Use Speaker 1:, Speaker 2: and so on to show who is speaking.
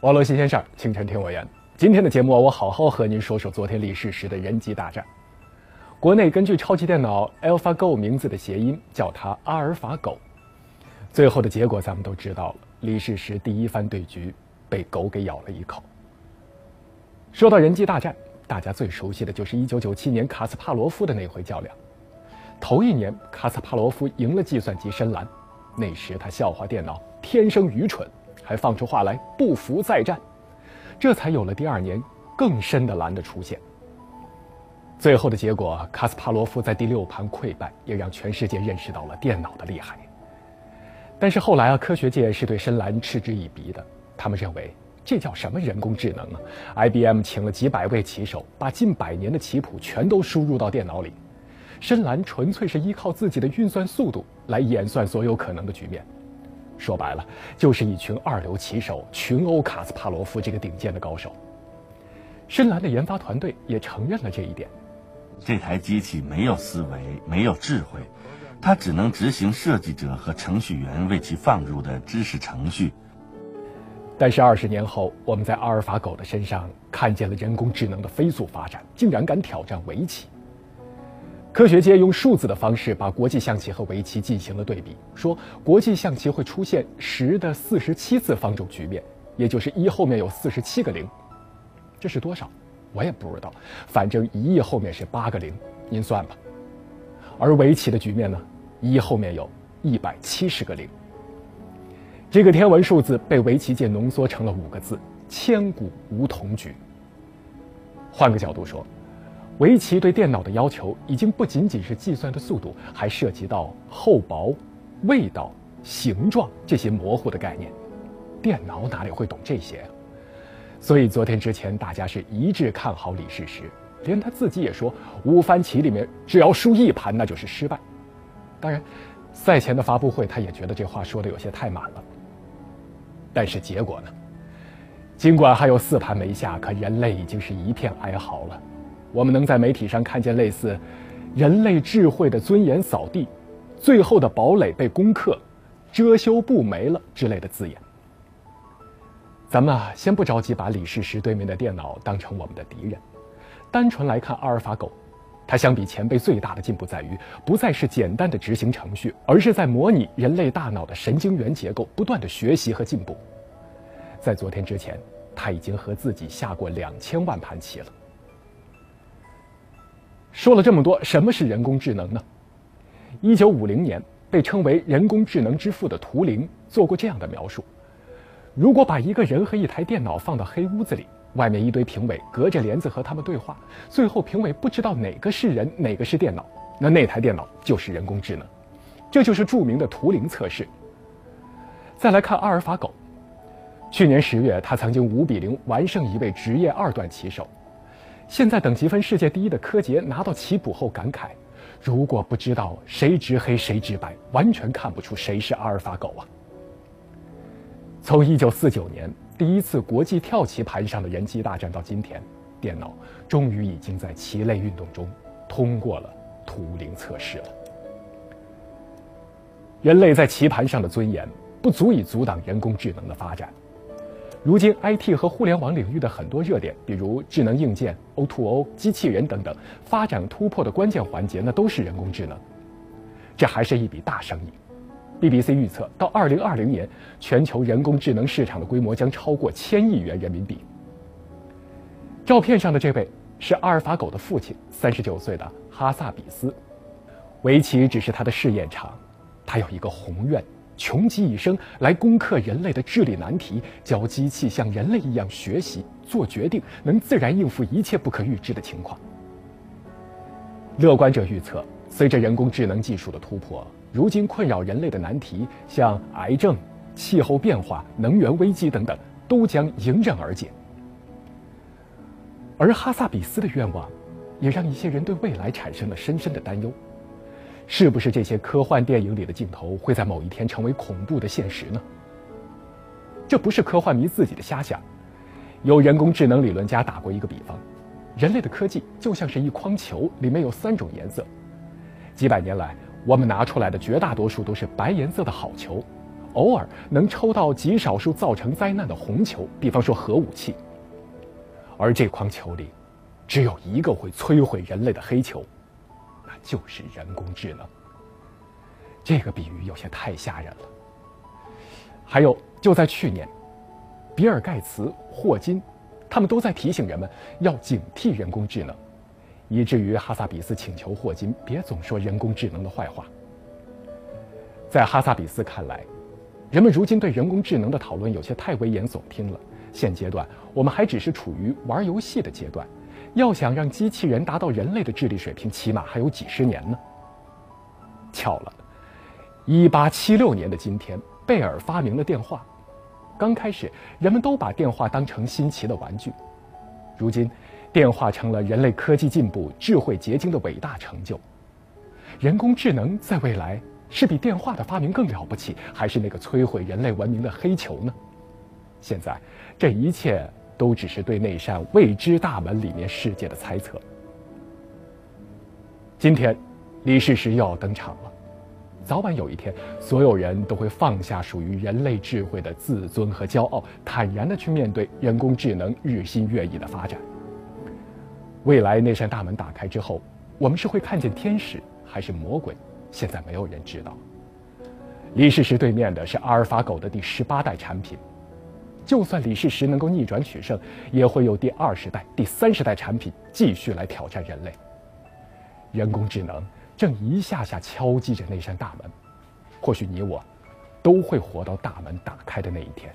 Speaker 1: 网络新鲜事儿，清晨听我言。今天的节目，我好好和您说说昨天李世石的人机大战。国内根据超级电脑 AlphaGo 名字的谐音，叫它阿尔法狗。最后的结果咱们都知道了，李世石第一番对局被狗给咬了一口。说到人机大战，大家最熟悉的就是1997年卡斯帕罗夫的那回较量。头一年，卡斯帕罗夫赢了计算机深蓝，那时他笑话电脑天生愚蠢。还放出话来不服再战，这才有了第二年更深的蓝的出现。最后的结果，卡斯帕罗夫在第六盘溃败，也让全世界认识到了电脑的厉害。但是后来啊，科学界是对深蓝嗤之以鼻的，他们认为这叫什么人工智能啊？IBM 请了几百位棋手，把近百年的棋谱全都输入到电脑里，深蓝纯粹是依靠自己的运算速度来演算所有可能的局面。说白了，就是一群二流棋手群殴卡斯帕罗夫这个顶尖的高手。深蓝的研发团队也承认了这一点。
Speaker 2: 这台机器没有思维，没有智慧，它只能执行设计者和程序员为其放入的知识程序。
Speaker 1: 但是二十年后，我们在阿尔法狗的身上看见了人工智能的飞速发展，竟然敢挑战围棋。科学界用数字的方式把国际象棋和围棋进行了对比，说国际象棋会出现十的四十七次方种局面，也就是一后面有四十七个零，这是多少？我也不知道，反正一亿后面是八个零，您算吧。而围棋的局面呢，一后面有一百七十个零，这个天文数字被围棋界浓缩成了五个字：千古无同局。换个角度说。围棋对电脑的要求已经不仅仅是计算的速度，还涉及到厚薄、味道、形状这些模糊的概念。电脑哪里会懂这些？所以昨天之前大家是一致看好李世石，连他自己也说五番棋里面只要输一盘那就是失败。当然，赛前的发布会他也觉得这话说的有些太满了。但是结果呢？尽管还有四盘没下，可人类已经是一片哀嚎了。我们能在媒体上看见类似“人类智慧的尊严扫地”“最后的堡垒被攻克”“遮羞布没了”之类的字眼。咱们啊，先不着急把李世石对面的电脑当成我们的敌人，单纯来看阿尔法狗，它相比前辈最大的进步在于，不再是简单的执行程序，而是在模拟人类大脑的神经元结构，不断的学习和进步。在昨天之前，他已经和自己下过两千万盘棋了。说了这么多，什么是人工智能呢？一九五零年，被称为人工智能之父的图灵做过这样的描述：如果把一个人和一台电脑放到黑屋子里，外面一堆评委隔着帘子和他们对话，最后评委不知道哪个是人，哪个是电脑，那那台电脑就是人工智能。这就是著名的图灵测试。再来看阿尔法狗，去年十月，他曾经五比零完胜一位职业二段棋手。现在等级分世界第一的柯洁拿到棋谱后感慨：“如果不知道谁执黑谁执白，完全看不出谁是阿尔法狗啊。”从1949年第一次国际跳棋盘上的人机大战到今天，电脑终于已经在棋类运动中通过了图灵测试了。人类在棋盘上的尊严不足以阻挡人工智能的发展。如今，IT 和互联网领域的很多热点，比如智能硬件、O2O、机器人等等，发展突破的关键环节，那都是人工智能。这还是一笔大生意。BBC 预测，到2020年，全球人工智能市场的规模将超过千亿元人民币。照片上的这位是阿尔法狗的父亲，39岁的哈萨比斯。围棋只是他的试验场，他有一个宏愿。穷极一生来攻克人类的智力难题，教机器像人类一样学习、做决定，能自然应付一切不可预知的情况。乐观者预测，随着人工智能技术的突破，如今困扰人类的难题，像癌症、气候变化、能源危机等等，都将迎刃而解。而哈萨比斯的愿望，也让一些人对未来产生了深深的担忧。是不是这些科幻电影里的镜头会在某一天成为恐怖的现实呢？这不是科幻迷自己的瞎想，有人工智能理论家打过一个比方：人类的科技就像是一筐球，里面有三种颜色。几百年来，我们拿出来的绝大多数都是白颜色的好球，偶尔能抽到极少数造成灾难的红球，比方说核武器。而这筐球里，只有一个会摧毁人类的黑球，就是人工智能。这个比喻有些太吓人了。还有，就在去年，比尔·盖茨、霍金，他们都在提醒人们要警惕人工智能，以至于哈萨比斯请求霍金别总说人工智能的坏话。在哈萨比斯看来，人们如今对人工智能的讨论有些太危言耸听了。现阶段，我们还只是处于玩游戏的阶段，要想让机器人达到人类的智力水平，起码还有几十年呢。巧了。一八七六年的今天，贝尔发明了电话。刚开始，人们都把电话当成新奇的玩具。如今，电话成了人类科技进步、智慧结晶的伟大成就。人工智能在未来是比电话的发明更了不起，还是那个摧毁人类文明的黑球呢？现在，这一切都只是对那扇未知大门里面世界的猜测。今天，李世石又要登场了。早晚有一天，所有人都会放下属于人类智慧的自尊和骄傲，坦然地去面对人工智能日新月异的发展。未来那扇大门打开之后，我们是会看见天使还是魔鬼？现在没有人知道。李世石对面的是阿尔法狗的第十八代产品，就算李世石能够逆转取胜，也会有第二十代、第三十代产品继续来挑战人类。人工智能。正一下下敲击着那扇大门，或许你我都会活到大门打开的那一天。